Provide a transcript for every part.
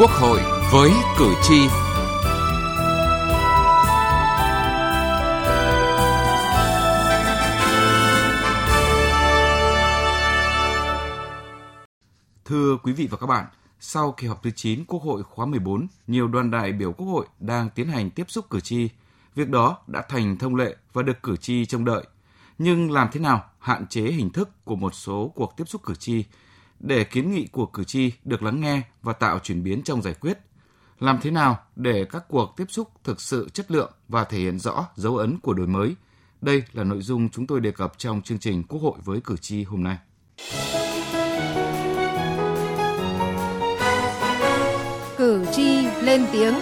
Quốc hội với cử tri. Thưa quý vị và các bạn, sau kỳ họp thứ 9 Quốc hội khóa 14, nhiều đoàn đại biểu Quốc hội đang tiến hành tiếp xúc cử tri. Việc đó đã thành thông lệ và được cử tri trông đợi. Nhưng làm thế nào hạn chế hình thức của một số cuộc tiếp xúc cử tri để kiến nghị của cử tri được lắng nghe và tạo chuyển biến trong giải quyết? Làm thế nào để các cuộc tiếp xúc thực sự chất lượng và thể hiện rõ dấu ấn của đổi mới? Đây là nội dung chúng tôi đề cập trong chương trình Quốc hội với cử tri hôm nay. Cử tri lên tiếng.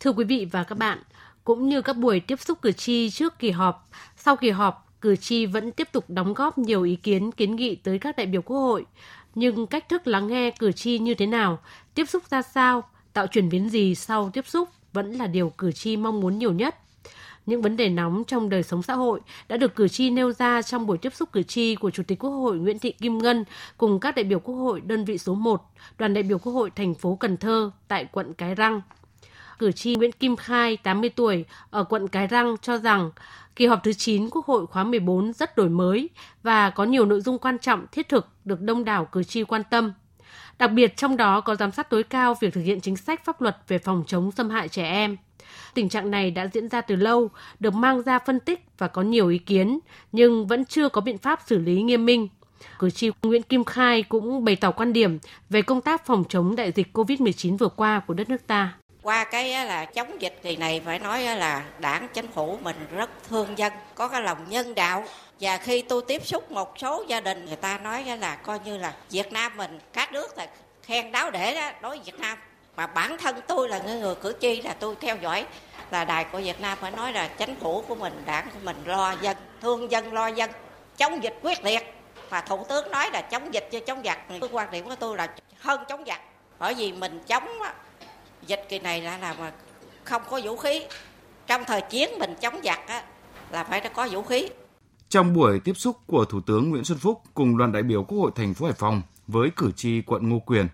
Thưa quý vị và các bạn, cũng như các buổi tiếp xúc cử tri trước kỳ họp, sau kỳ họp, cử tri vẫn tiếp tục đóng góp nhiều ý kiến kiến nghị tới các đại biểu Quốc hội. Nhưng cách thức lắng nghe cử tri như thế nào, tiếp xúc ra sao, tạo chuyển biến gì sau tiếp xúc vẫn là điều cử tri mong muốn nhiều nhất. Những vấn đề nóng trong đời sống xã hội đã được cử tri nêu ra trong buổi tiếp xúc cử tri của Chủ tịch Quốc hội Nguyễn Thị Kim Ngân cùng các đại biểu Quốc hội đơn vị số 1, đoàn đại biểu Quốc hội thành phố Cần Thơ tại quận Cái Răng cử tri Nguyễn Kim Khai, 80 tuổi, ở quận Cái Răng cho rằng kỳ họp thứ 9 Quốc hội khóa 14 rất đổi mới và có nhiều nội dung quan trọng thiết thực được đông đảo cử tri quan tâm. Đặc biệt trong đó có giám sát tối cao việc thực hiện chính sách pháp luật về phòng chống xâm hại trẻ em. Tình trạng này đã diễn ra từ lâu, được mang ra phân tích và có nhiều ý kiến, nhưng vẫn chưa có biện pháp xử lý nghiêm minh. Cử tri Nguyễn Kim Khai cũng bày tỏ quan điểm về công tác phòng chống đại dịch COVID-19 vừa qua của đất nước ta qua cái là chống dịch kỳ này phải nói là đảng chính phủ mình rất thương dân, có cái lòng nhân đạo. Và khi tôi tiếp xúc một số gia đình, người ta nói là coi như là Việt Nam mình, các nước là khen đáo để đó, đối với Việt Nam. Mà bản thân tôi là người người cử tri là tôi theo dõi là đài của Việt Nam phải nói là chính phủ của mình, đảng của mình lo dân, thương dân, lo dân, chống dịch quyết liệt. Và thủ tướng nói là chống dịch chứ chống giặc cái quan điểm của tôi là hơn chống giặc. Bởi vì mình chống dịch kỳ này là là mà không có vũ khí trong thời chiến mình chống giặc á, là phải có vũ khí trong buổi tiếp xúc của Thủ tướng Nguyễn Xuân Phúc cùng đoàn đại biểu Quốc hội thành phố Hải Phòng với cử tri quận Ngô Quyền,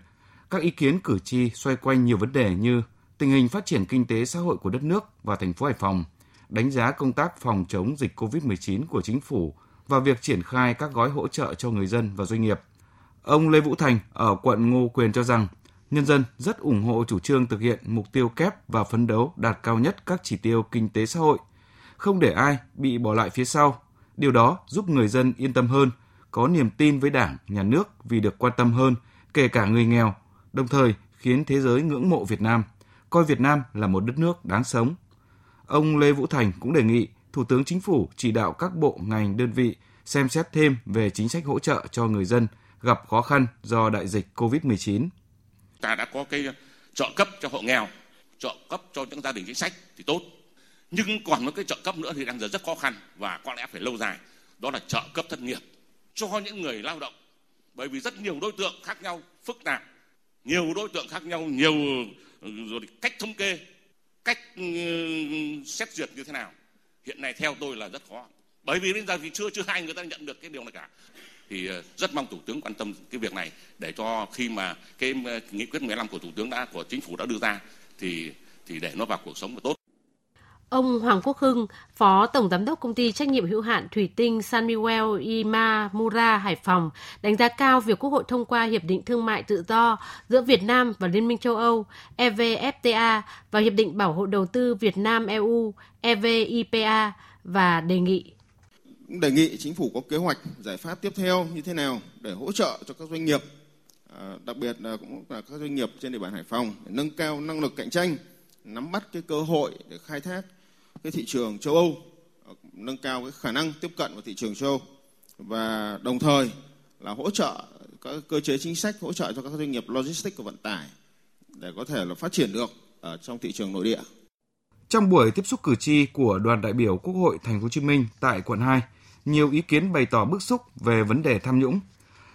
các ý kiến cử tri xoay quanh nhiều vấn đề như tình hình phát triển kinh tế xã hội của đất nước và thành phố Hải Phòng, đánh giá công tác phòng chống dịch COVID-19 của chính phủ và việc triển khai các gói hỗ trợ cho người dân và doanh nghiệp. Ông Lê Vũ Thành ở quận Ngô Quyền cho rằng nhân dân rất ủng hộ chủ trương thực hiện mục tiêu kép và phấn đấu đạt cao nhất các chỉ tiêu kinh tế xã hội, không để ai bị bỏ lại phía sau. Điều đó giúp người dân yên tâm hơn, có niềm tin với Đảng, Nhà nước vì được quan tâm hơn, kể cả người nghèo, đồng thời khiến thế giới ngưỡng mộ Việt Nam, coi Việt Nam là một đất nước đáng sống. Ông Lê Vũ Thành cũng đề nghị Thủ tướng Chính phủ chỉ đạo các bộ ngành đơn vị xem xét thêm về chính sách hỗ trợ cho người dân gặp khó khăn do đại dịch COVID-19 ta đã có cái uh, trợ cấp cho hộ nghèo, trợ cấp cho những gia đình chính sách thì tốt. Nhưng còn một cái trợ cấp nữa thì đang giờ rất khó khăn và có lẽ phải lâu dài. Đó là trợ cấp thất nghiệp cho những người lao động. Bởi vì rất nhiều đối tượng khác nhau, phức tạp. Nhiều đối tượng khác nhau, nhiều uh, rồi cách thống kê, cách uh, xét duyệt như thế nào. Hiện nay theo tôi là rất khó. Bởi vì đến giờ thì chưa chưa ai người ta nhận được cái điều này cả thì ờ, rất mong thủ tướng quan tâm cái việc này để cho khi mà cái ờ, nghị quyết 15 của thủ tướng đã của chính phủ đã đưa ra thì thì để nó vào cuộc sống tốt. Ông Hoàng Quốc Hưng, Phó Tổng Giám đốc Công ty Trách nhiệm hữu hạn Thủy tinh Samuel Imamura Hải Phòng, đánh giá cao việc Quốc hội thông qua Hiệp định Thương mại Tự do giữa Việt Nam và Liên minh châu Âu EVFTA và Hiệp định Bảo hộ Đầu tư Việt Nam-EU EVIPA và đề nghị đề nghị chính phủ có kế hoạch giải pháp tiếp theo như thế nào để hỗ trợ cho các doanh nghiệp à, đặc biệt là cũng là các doanh nghiệp trên địa bàn Hải Phòng để nâng cao năng lực cạnh tranh, nắm bắt cái cơ hội để khai thác cái thị trường châu Âu à, nâng cao cái khả năng tiếp cận vào thị trường châu Âu và đồng thời là hỗ trợ các cơ chế chính sách hỗ trợ cho các doanh nghiệp logistics và vận tải để có thể là phát triển được ở trong thị trường nội địa. Trong buổi tiếp xúc cử tri của đoàn đại biểu Quốc hội Thành phố Hồ Chí Minh tại quận 2, nhiều ý kiến bày tỏ bức xúc về vấn đề tham nhũng.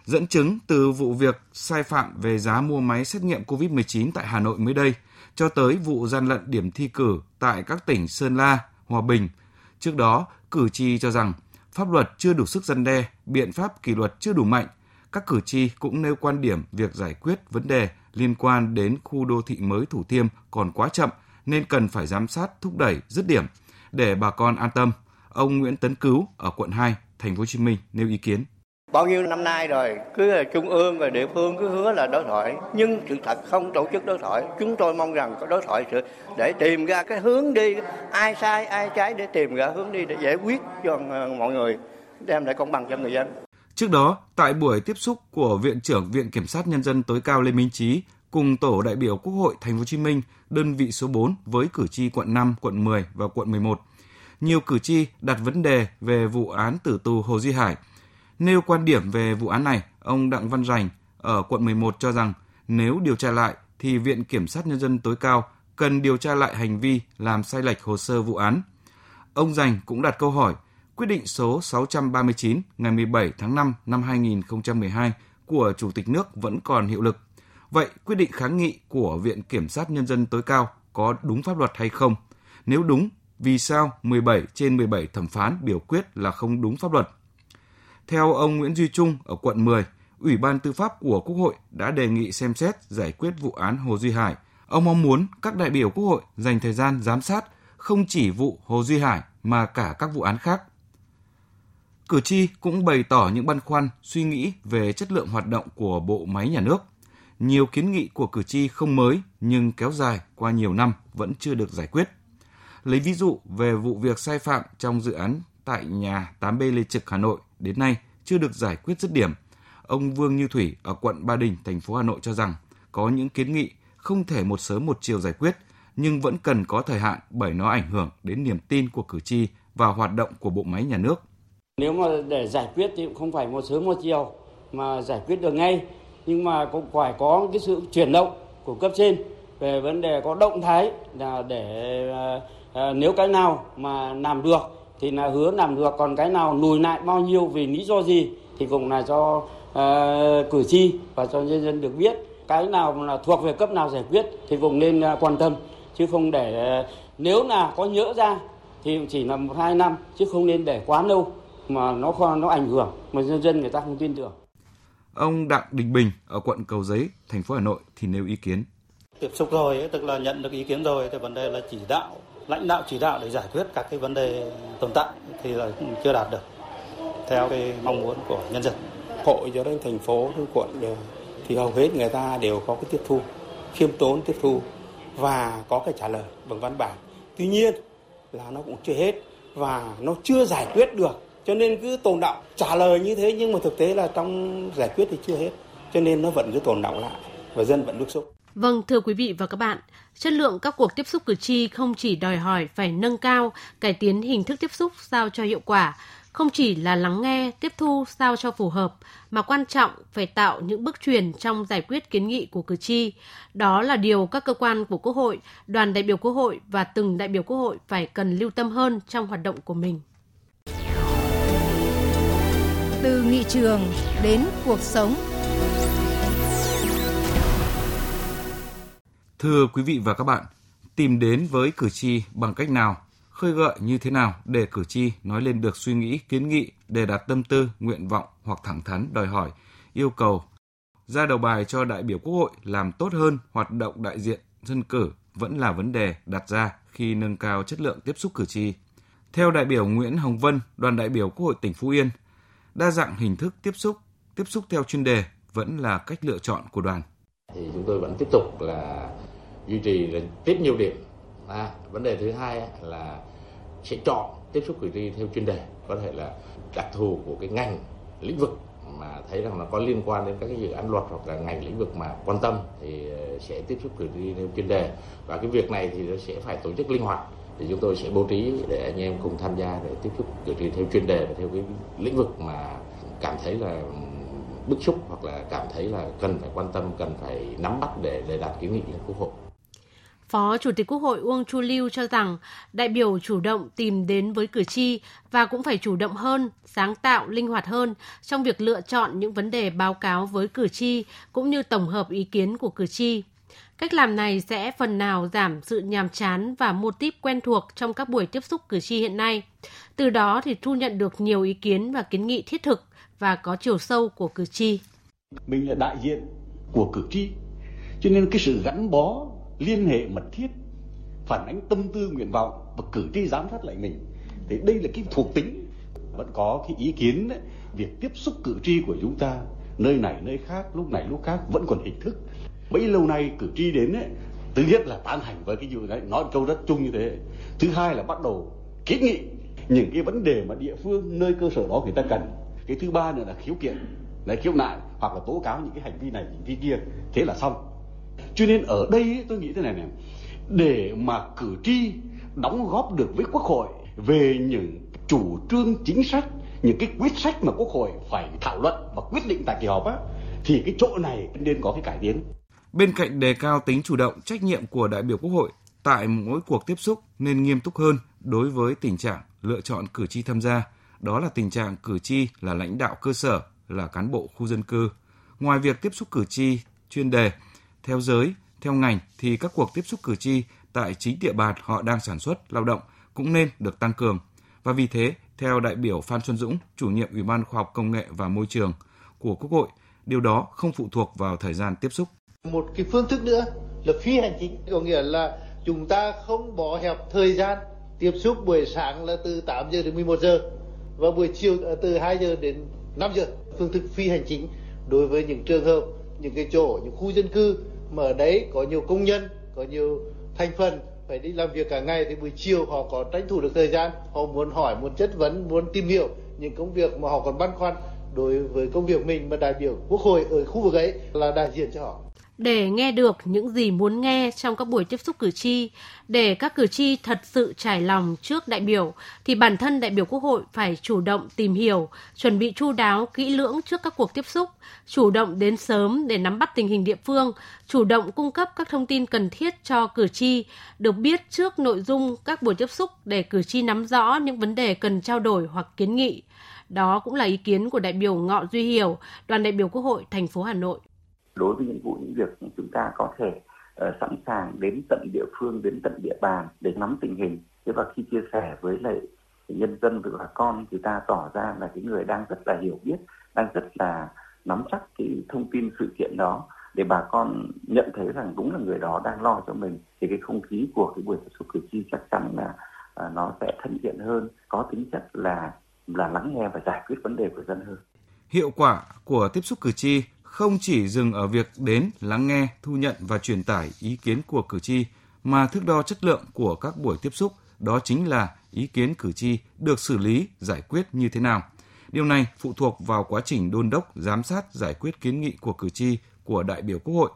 Dẫn chứng từ vụ việc sai phạm về giá mua máy xét nghiệm COVID-19 tại Hà Nội mới đây, cho tới vụ gian lận điểm thi cử tại các tỉnh Sơn La, Hòa Bình. Trước đó, cử tri cho rằng pháp luật chưa đủ sức dân đe, biện pháp kỷ luật chưa đủ mạnh, các cử tri cũng nêu quan điểm việc giải quyết vấn đề liên quan đến khu đô thị mới Thủ Thiêm còn quá chậm nên cần phải giám sát thúc đẩy dứt điểm để bà con an tâm. Ông Nguyễn Tấn Cứu ở quận 2, thành phố Hồ Chí Minh nêu ý kiến. Bao nhiêu năm nay rồi, cứ là trung ương và địa phương cứ hứa là đối thoại, nhưng sự thật không tổ chức đối thoại. Chúng tôi mong rằng có đối thoại để tìm ra cái hướng đi, ai sai, ai trái để tìm ra hướng đi để giải quyết cho mọi người, đem lại công bằng cho người dân. Trước đó, tại buổi tiếp xúc của Viện trưởng Viện Kiểm sát Nhân dân tối cao Lê Minh Trí cùng tổ đại biểu Quốc hội Thành phố Hồ Chí Minh, đơn vị số 4 với cử tri quận 5, quận 10 và quận 11. Nhiều cử tri đặt vấn đề về vụ án tử tù Hồ Duy Hải – Nêu quan điểm về vụ án này, ông Đặng Văn Rành ở quận 11 cho rằng nếu điều tra lại thì Viện Kiểm sát Nhân dân tối cao cần điều tra lại hành vi làm sai lệch hồ sơ vụ án. Ông Rành cũng đặt câu hỏi, quyết định số 639 ngày 17 tháng 5 năm 2012 của Chủ tịch nước vẫn còn hiệu lực. Vậy quyết định kháng nghị của Viện Kiểm sát Nhân dân tối cao có đúng pháp luật hay không? Nếu đúng, vì sao 17 trên 17 thẩm phán biểu quyết là không đúng pháp luật? Theo ông Nguyễn Duy Trung ở quận 10, Ủy ban Tư pháp của Quốc hội đã đề nghị xem xét giải quyết vụ án Hồ Duy Hải. Ông mong muốn các đại biểu Quốc hội dành thời gian giám sát không chỉ vụ Hồ Duy Hải mà cả các vụ án khác. Cử tri cũng bày tỏ những băn khoăn, suy nghĩ về chất lượng hoạt động của bộ máy nhà nước. Nhiều kiến nghị của cử tri không mới nhưng kéo dài qua nhiều năm vẫn chưa được giải quyết. Lấy ví dụ về vụ việc sai phạm trong dự án tại nhà 8B Lê Trực Hà Nội đến nay chưa được giải quyết dứt điểm. Ông Vương Như Thủy ở quận Ba Đình, thành phố Hà Nội cho rằng có những kiến nghị không thể một sớm một chiều giải quyết, nhưng vẫn cần có thời hạn bởi nó ảnh hưởng đến niềm tin của cử tri và hoạt động của bộ máy nhà nước. Nếu mà để giải quyết thì cũng không phải một sớm một chiều mà giải quyết được ngay, nhưng mà cũng phải có cái sự chuyển động của cấp trên về vấn đề có động thái là để ờ, ờ, nếu cái nào mà làm được thì là hứa làm được còn cái nào lùi lại bao nhiêu vì lý do gì thì cũng là cho uh, ờ, cử tri và cho nhân dân được biết cái nào là thuộc về cấp nào giải quyết thì cũng nên quan tâm chứ không để nếu là có nhỡ ra thì chỉ là một hai năm chứ không nên để quá lâu mà nó nó ảnh hưởng mà nhân dân người ta không tin tưởng. Ông Đặng Đình Bình ở quận Cầu Giấy, thành phố Hà Nội thì nêu ý kiến. Tiếp xúc rồi, tức là nhận được ý kiến rồi thì vấn đề là chỉ đạo lãnh đạo chỉ đạo để giải quyết các cái vấn đề tồn tại thì là chưa đạt được theo cái mong muốn của nhân dân. Hội cho đến thành phố đến quận thì hầu hết người ta đều có cái tiếp thu, khiêm tốn tiếp thu và có cái trả lời bằng văn bản. Tuy nhiên là nó cũng chưa hết và nó chưa giải quyết được cho nên cứ tồn động trả lời như thế nhưng mà thực tế là trong giải quyết thì chưa hết cho nên nó vẫn cứ tồn động lại và dân vẫn bức xúc Vâng, thưa quý vị và các bạn, chất lượng các cuộc tiếp xúc cử tri không chỉ đòi hỏi phải nâng cao, cải tiến hình thức tiếp xúc sao cho hiệu quả, không chỉ là lắng nghe, tiếp thu sao cho phù hợp, mà quan trọng phải tạo những bước truyền trong giải quyết kiến nghị của cử tri. Đó là điều các cơ quan của Quốc hội, đoàn đại biểu Quốc hội và từng đại biểu Quốc hội phải cần lưu tâm hơn trong hoạt động của mình. Từ nghị trường đến cuộc sống Thưa quý vị và các bạn, tìm đến với cử tri bằng cách nào, khơi gợi như thế nào để cử tri nói lên được suy nghĩ, kiến nghị, đề đạt tâm tư, nguyện vọng hoặc thẳng thắn đòi hỏi, yêu cầu ra đầu bài cho đại biểu Quốc hội làm tốt hơn hoạt động đại diện dân cử vẫn là vấn đề đặt ra khi nâng cao chất lượng tiếp xúc cử tri. Theo đại biểu Nguyễn Hồng Vân, đoàn đại biểu Quốc hội tỉnh Phú Yên, đa dạng hình thức tiếp xúc, tiếp xúc theo chuyên đề vẫn là cách lựa chọn của đoàn. Thì chúng tôi vẫn tiếp tục là duy trì là tiếp nhiều điểm. À, vấn đề thứ hai là sẽ chọn tiếp xúc cử tri theo chuyên đề có thể là đặc thù của cái ngành lĩnh vực mà thấy rằng nó có liên quan đến các cái dự án luật hoặc là ngành lĩnh vực mà quan tâm thì ờ, sẽ tiếp xúc cử tri theo chuyên đề. Và cái việc này thì nó sẽ phải tổ chức linh hoạt thì chúng tôi sẽ bố trí để anh em cùng tham gia để tiếp xúc cử tri theo chuyên đề và theo cái lĩnh vực mà cảm thấy là bức xúc hoặc là cảm thấy là cần phải quan tâm cần phải nắm bắt để để đạt kiến nghị lên quốc hội Phó Chủ tịch Quốc hội Uông Chu Lưu cho rằng đại biểu chủ động tìm đến với cử tri và cũng phải chủ động hơn, sáng tạo, linh hoạt hơn trong việc lựa chọn những vấn đề báo cáo với cử tri cũng như tổng hợp ý kiến của cử tri. Cách làm này sẽ phần nào giảm sự nhàm chán và mô típ quen thuộc trong các buổi tiếp xúc cử tri hiện nay. Từ đó thì thu nhận được nhiều ý kiến và kiến nghị thiết thực và có chiều sâu của cử tri. Mình là đại diện của cử tri, cho nên cái sự gắn bó, liên hệ mật thiết, phản ánh tâm tư nguyện vọng và cử tri giám sát lại mình. Thì đây là cái thuộc tính vẫn có cái ý kiến đấy, việc tiếp xúc cử tri của chúng ta nơi này nơi khác lúc này lúc khác vẫn còn hình thức bấy lâu nay cử tri đến ấy, thứ nhất là tán thành với cái vụ đấy nói câu rất chung như thế. Thứ hai là bắt đầu kiến nghị những cái vấn đề mà địa phương nơi cơ sở đó người ta cần. Cái thứ ba nữa là khiếu kiện lại khiếu nại hoặc là tố cáo những cái hành vi này hành vi kia. Thế là xong. Cho nên ở đây tôi nghĩ thế này này để mà cử tri đóng góp được với quốc hội về những chủ trương chính sách những cái quyết sách mà quốc hội phải thảo luận và quyết định tại kỳ họp á thì cái chỗ này nên có cái cải tiến. Bên cạnh đề cao tính chủ động, trách nhiệm của đại biểu Quốc hội tại mỗi cuộc tiếp xúc nên nghiêm túc hơn đối với tình trạng lựa chọn cử tri tham gia. Đó là tình trạng cử tri là lãnh đạo cơ sở, là cán bộ khu dân cư. Ngoài việc tiếp xúc cử tri chuyên đề, theo giới, theo ngành thì các cuộc tiếp xúc cử tri tại chính địa bàn họ đang sản xuất, lao động cũng nên được tăng cường. Và vì thế, theo đại biểu Phan Xuân Dũng, chủ nhiệm Ủy ban Khoa học Công nghệ và Môi trường của Quốc hội, điều đó không phụ thuộc vào thời gian tiếp xúc. Một cái phương thức nữa là phi hành chính, có nghĩa là chúng ta không bỏ hẹp thời gian tiếp xúc buổi sáng là từ 8 giờ đến 11 giờ và buổi chiều ờ, từ 2 giờ đến 5 giờ. Phương thức phi hành chính đối với những trường hợp, những cái chỗ, những khu dân cư mà ở đấy có nhiều công nhân, có nhiều thành phần phải đi làm việc cả ngày thì buổi chiều họ có tranh thủ được thời gian, họ muốn hỏi, muốn chất vấn, muốn tìm hiểu những công việc mà họ còn băn khoăn đối với công việc mình mà đại biểu quốc hội ở khu vực ấy là đại diện cho họ để nghe được những gì muốn nghe trong các buổi tiếp xúc cử tri, để các cử tri thật sự trải lòng trước đại biểu, thì bản thân đại biểu Quốc hội phải chủ động tìm hiểu, chuẩn bị chu đáo, kỹ lưỡng trước các cuộc tiếp xúc, chủ động đến sớm để nắm bắt tình hình địa phương, chủ động cung cấp các thông tin cần thiết cho cử tri, được biết trước nội dung các buổi tiếp xúc để cử tri nắm rõ những vấn đề cần trao đổi hoặc kiến nghị. Đó cũng là ý kiến của đại biểu Ngọ Duy Hiểu, đoàn đại biểu Quốc hội thành phố Hà Nội đối với những vụ những việc chúng ta có thể uh, sẵn sàng đến tận địa phương đến tận địa bàn để nắm tình hình. Thế và khi chia sẻ với lại nhân dân với bà con thì ta tỏ ra là cái người đang rất là hiểu biết đang rất là nắm chắc cái thông tin sự kiện đó để bà con nhận thấy rằng đúng là người đó đang lo cho mình. Thì cái không khí của cái buổi tiếp xúc cử tri chắc chắn là uh, nó sẽ thân thiện hơn có tính chất là là lắng nghe và giải quyết vấn đề của dân hơn. Hiệu quả của tiếp xúc cử tri không chỉ dừng ở việc đến lắng nghe, thu nhận và truyền tải ý kiến của cử tri, mà thước đo chất lượng của các buổi tiếp xúc đó chính là ý kiến cử tri được xử lý, giải quyết như thế nào. Điều này phụ thuộc vào quá trình đôn đốc, giám sát, giải quyết kiến nghị của cử tri của đại biểu Quốc hội.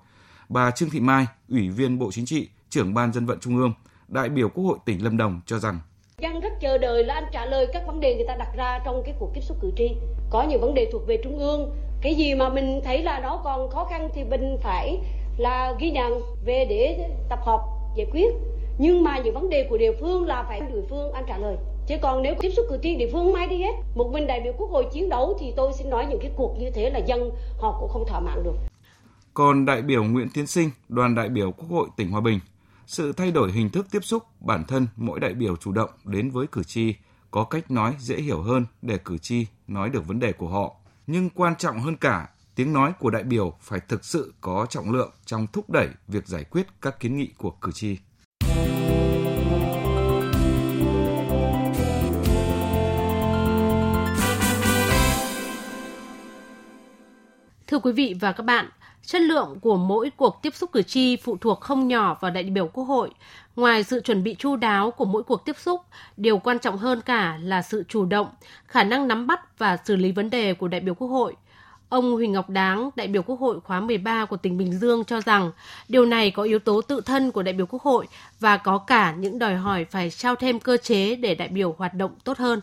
Bà Trương Thị Mai, Ủy viên Bộ Chính trị, trưởng Ban Dân vận Trung ương, đại biểu Quốc hội tỉnh Lâm Đồng cho rằng Dân rất chờ đợi là anh trả lời các vấn đề người ta đặt ra trong cái cuộc tiếp xúc cử tri. Có những vấn đề thuộc về Trung ương, cái gì mà mình thấy là nó còn khó khăn thì mình phải là ghi nhận về để tập hợp giải quyết. Nhưng mà những vấn đề của địa phương là phải địa phương anh trả lời. Chứ còn nếu tiếp xúc cử tri địa phương mai đi hết một mình đại biểu quốc hội chiến đấu thì tôi xin nói những cái cuộc như thế là dân họ cũng không thỏa mãn được. Còn đại biểu Nguyễn Tiến Sinh, đoàn đại biểu Quốc hội tỉnh Hòa Bình, sự thay đổi hình thức tiếp xúc bản thân mỗi đại biểu chủ động đến với cử tri có cách nói dễ hiểu hơn để cử tri nói được vấn đề của họ nhưng quan trọng hơn cả, tiếng nói của đại biểu phải thực sự có trọng lượng trong thúc đẩy việc giải quyết các kiến nghị của cử tri. Thưa quý vị và các bạn, chất lượng của mỗi cuộc tiếp xúc cử tri phụ thuộc không nhỏ vào đại biểu Quốc hội. Ngoài sự chuẩn bị chu đáo của mỗi cuộc tiếp xúc, điều quan trọng hơn cả là sự chủ động, khả năng nắm bắt và xử lý vấn đề của đại biểu Quốc hội. Ông Huỳnh Ngọc Đáng, đại biểu Quốc hội khóa 13 của tỉnh Bình Dương cho rằng điều này có yếu tố tự thân của đại biểu Quốc hội và có cả những đòi hỏi phải trao thêm cơ chế để đại biểu hoạt động tốt hơn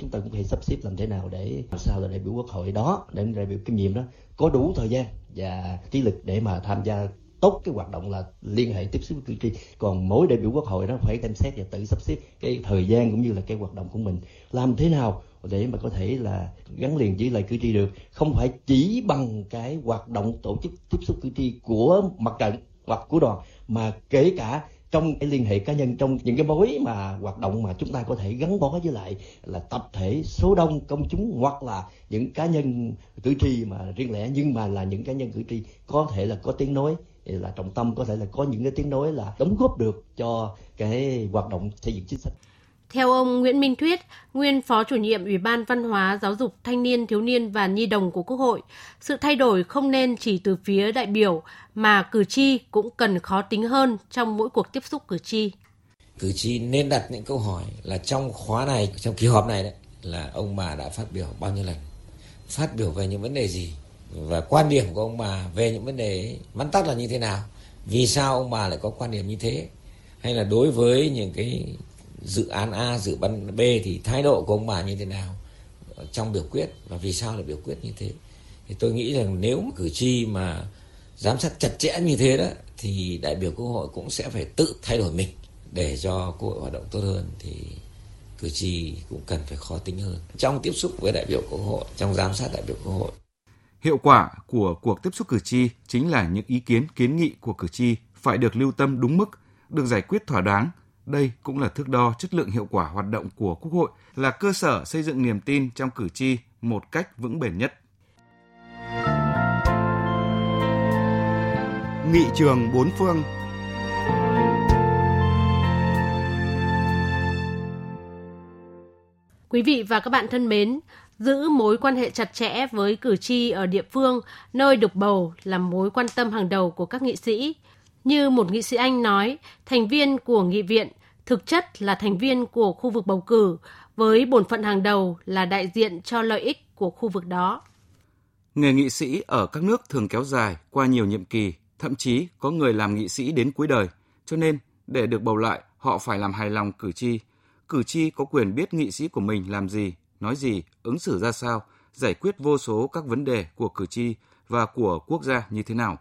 chúng ta cũng phải sắp xếp làm thế nào để làm sao là đại biểu quốc hội đó để đại biểu kiêm nhiệm đó có đủ thời gian và trí lực để mà tham gia tốt cái hoạt động là liên hệ tiếp xúc với cử tri. Còn mỗi đại biểu quốc hội nó phải xem xét và tự sắp xếp cái thời gian cũng như là cái hoạt động của mình. Làm thế nào để mà có thể là gắn liền với lại cử tri được? Không phải chỉ bằng cái hoạt động tổ chức tiếp xúc cử tri của mặt trận hoặc của đoàn, mà kể cả trong cái liên hệ cá nhân, trong những cái mối mà hoạt động mà chúng ta có thể gắn bó với lại là tập thể số đông, công chúng hoặc là những cá nhân cử tri mà riêng lẻ nhưng mà là những cá nhân cử tri có thể là có tiếng nói là trọng tâm có thể là có những cái tiếng nói là đóng góp được cho cái hoạt động xây dựng chính sách. Theo ông Nguyễn Minh Thuyết, nguyên Phó chủ nhiệm Ủy ban Văn hóa, Giáo dục, Thanh niên, Thiếu niên và Nhi đồng của Quốc hội, sự thay đổi không nên chỉ từ phía đại biểu mà cử tri cũng cần khó tính hơn trong mỗi cuộc tiếp xúc cử tri. Cử tri nên đặt những câu hỏi là trong khóa này, trong kỳ họp này đấy, là ông bà đã phát biểu bao nhiêu lần, phát biểu về những vấn đề gì và quan điểm của ông bà về những vấn đề vắn tắt là như thế nào, vì sao ông bà lại có quan điểm như thế, hay là đối với những cái dự án A, dự án B thì thái độ của ông bà như thế nào trong biểu quyết? Và vì sao lại biểu quyết như thế. Thì tôi nghĩ rằng nếu cử tri mà giám sát chặt chẽ như thế đó thì đại biểu quốc hội cũng sẽ phải tự thay đổi mình để cho quốc hội hoạt động tốt hơn. Thì cử tri cũng cần phải khó tính hơn trong tiếp xúc với đại biểu quốc hội trong giám sát đại biểu quốc hội hiệu quả của cuộc tiếp xúc cử tri chính là những ý kiến kiến nghị của cử tri phải được lưu tâm đúng mức được giải quyết thỏa đáng đây cũng là thước đo chất lượng hiệu quả hoạt động của quốc hội là cơ sở xây dựng niềm tin trong cử tri một cách vững bền nhất nghị trường bốn phương. Quý vị và các bạn thân mến, giữ mối quan hệ chặt chẽ với cử tri ở địa phương nơi được bầu là mối quan tâm hàng đầu của các nghị sĩ. Như một nghị sĩ Anh nói, thành viên của nghị viện thực chất là thành viên của khu vực bầu cử với bổn phận hàng đầu là đại diện cho lợi ích của khu vực đó. Nghề nghị sĩ ở các nước thường kéo dài qua nhiều nhiệm kỳ thậm chí có người làm nghị sĩ đến cuối đời, cho nên để được bầu lại, họ phải làm hài lòng cử tri. Cử tri có quyền biết nghị sĩ của mình làm gì, nói gì, ứng xử ra sao, giải quyết vô số các vấn đề của cử tri và của quốc gia như thế nào.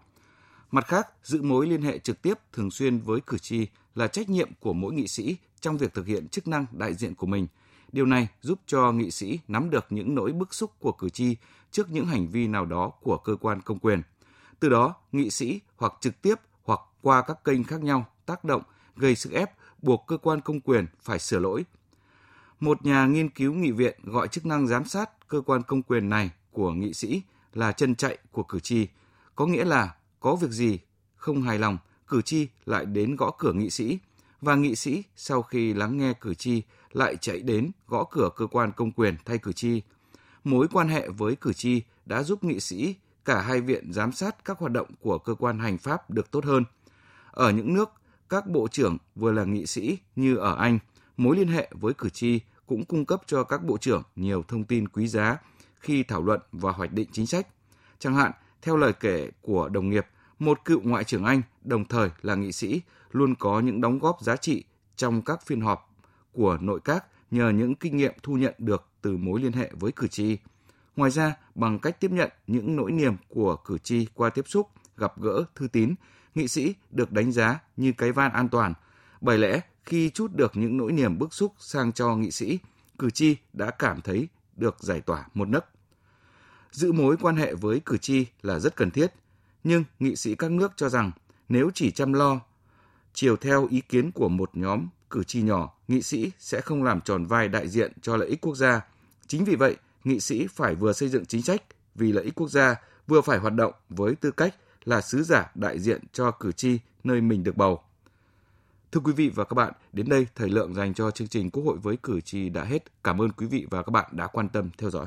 Mặt khác, giữ mối liên hệ trực tiếp thường xuyên với cử tri là trách nhiệm của mỗi nghị sĩ trong việc thực hiện chức năng đại diện của mình. Điều này giúp cho nghị sĩ nắm được những nỗi bức xúc của cử tri trước những hành vi nào đó của cơ quan công quyền – từ đó, nghị sĩ hoặc trực tiếp hoặc qua các kênh khác nhau tác động, gây sức ép, buộc cơ quan công quyền phải sửa lỗi. Một nhà nghiên cứu nghị viện gọi chức năng giám sát cơ quan công quyền này của nghị sĩ là chân chạy của cử tri, có nghĩa là có việc gì không hài lòng, cử tri lại đến gõ cửa nghị sĩ và nghị sĩ sau khi lắng nghe cử tri lại chạy đến gõ cửa cơ quan công quyền thay cử tri. Mối quan hệ với cử tri đã giúp nghị sĩ cả hai viện giám sát các hoạt động của cơ quan hành pháp được tốt hơn. Ở những nước, các bộ trưởng vừa là nghị sĩ như ở Anh, mối liên hệ với cử tri cũng cung cấp cho các bộ trưởng nhiều thông tin quý giá khi thảo luận và hoạch định chính sách. Chẳng hạn, theo lời kể của đồng nghiệp, một cựu ngoại trưởng Anh đồng thời là nghị sĩ luôn có những đóng góp giá trị trong các phiên họp của nội các nhờ những kinh nghiệm thu nhận được từ mối liên hệ với cử tri. Ngoài ra, bằng cách tiếp nhận những nỗi niềm của cử tri qua tiếp xúc, gặp gỡ, thư tín, nghị sĩ được đánh giá như cái van an toàn. Bởi lẽ, khi chút được những nỗi niềm bức xúc sang cho nghị sĩ, cử tri đã cảm thấy được giải tỏa một nấc. Giữ mối quan hệ với cử tri là rất cần thiết, nhưng nghị sĩ các nước cho rằng nếu chỉ chăm lo chiều theo ý kiến của một nhóm cử tri nhỏ, nghị sĩ sẽ không làm tròn vai đại diện cho lợi ích quốc gia. Chính vì vậy, nghị sĩ phải vừa xây dựng chính sách vì lợi ích quốc gia, vừa phải hoạt động với tư cách là sứ giả đại diện cho cử tri nơi mình được bầu. Thưa quý vị và các bạn, đến đây thời lượng dành cho chương trình Quốc hội với cử tri đã hết. Cảm ơn quý vị và các bạn đã quan tâm theo dõi.